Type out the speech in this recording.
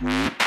Mm-hmm.